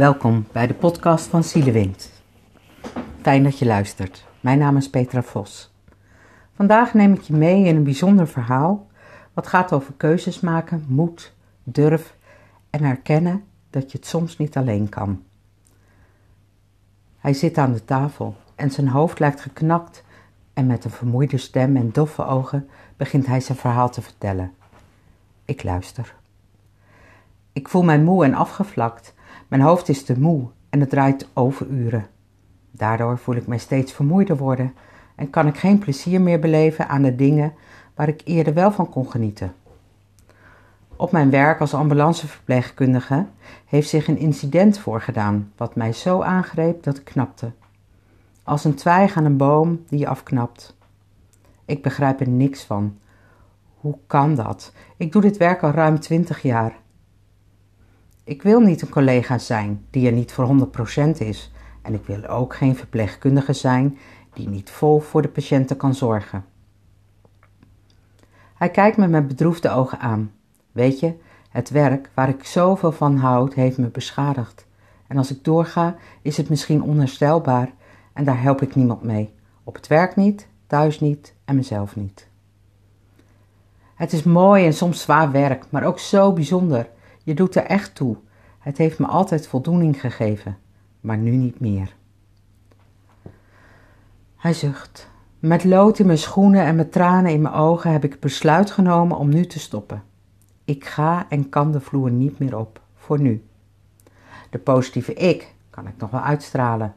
Welkom bij de podcast van Zielewind. Fijn dat je luistert. Mijn naam is Petra Vos. Vandaag neem ik je mee in een bijzonder verhaal wat gaat over keuzes maken, moed, durf en erkennen dat je het soms niet alleen kan. Hij zit aan de tafel en zijn hoofd lijkt geknakt en met een vermoeide stem en doffe ogen begint hij zijn verhaal te vertellen. Ik luister. Ik voel mij moe en afgevlakt. Mijn hoofd is te moe en het draait overuren. Daardoor voel ik mij steeds vermoeider worden en kan ik geen plezier meer beleven aan de dingen waar ik eerder wel van kon genieten. Op mijn werk als ambulanceverpleegkundige heeft zich een incident voorgedaan wat mij zo aangreep dat ik knapte. Als een twijg aan een boom die je afknapt. Ik begrijp er niks van. Hoe kan dat? Ik doe dit werk al ruim twintig jaar. Ik wil niet een collega zijn die er niet voor 100% is. En ik wil ook geen verpleegkundige zijn die niet vol voor de patiënten kan zorgen. Hij kijkt me met bedroefde ogen aan. Weet je, het werk waar ik zoveel van houd heeft me beschadigd. En als ik doorga, is het misschien onherstelbaar en daar help ik niemand mee. Op het werk niet, thuis niet en mezelf niet. Het is mooi en soms zwaar werk, maar ook zo bijzonder. Je doet er echt toe. Het heeft me altijd voldoening gegeven, maar nu niet meer. Hij zucht. Met lood in mijn schoenen en met tranen in mijn ogen heb ik besluit genomen om nu te stoppen. Ik ga en kan de vloer niet meer op, voor nu. De positieve ik kan ik nog wel uitstralen,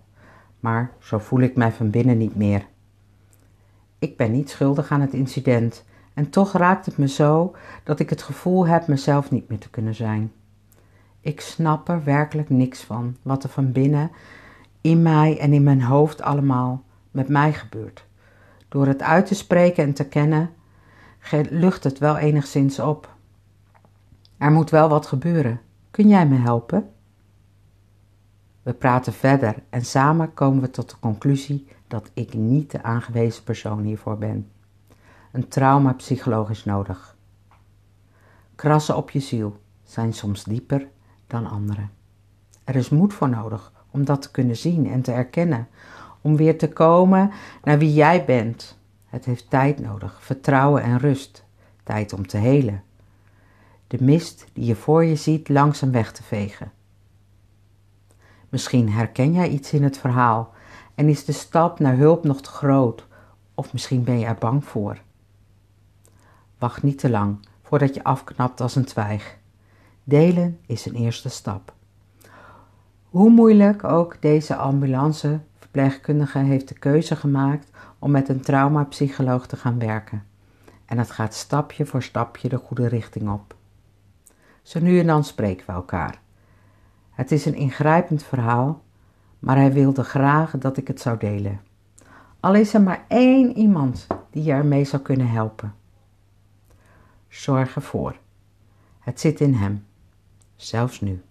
maar zo voel ik mij van binnen niet meer. Ik ben niet schuldig aan het incident en toch raakt het me zo dat ik het gevoel heb mezelf niet meer te kunnen zijn. Ik snap er werkelijk niks van wat er van binnen in mij en in mijn hoofd allemaal met mij gebeurt. Door het uit te spreken en te kennen, lucht het wel enigszins op. Er moet wel wat gebeuren. Kun jij me helpen? We praten verder en samen komen we tot de conclusie dat ik niet de aangewezen persoon hiervoor ben. Een traumapsycholoog is nodig. Krassen op je ziel zijn soms dieper dan anderen. Er is moed voor nodig om dat te kunnen zien en te erkennen, om weer te komen naar wie jij bent. Het heeft tijd nodig, vertrouwen en rust, tijd om te helen. De mist die je voor je ziet langzaam weg te vegen. Misschien herken jij iets in het verhaal en is de stap naar hulp nog te groot, of misschien ben je er bang voor. Wacht niet te lang voordat je afknapt als een twijg. Delen is een eerste stap. Hoe moeilijk ook deze ambulanceverpleegkundige heeft de keuze gemaakt om met een traumapsycholoog te gaan werken. En het gaat stapje voor stapje de goede richting op. Zo nu en dan spreken we elkaar. Het is een ingrijpend verhaal, maar hij wilde graag dat ik het zou delen. Al is er maar één iemand die je ermee zou kunnen helpen. Zorg ervoor. Het zit in hem, zelfs nu.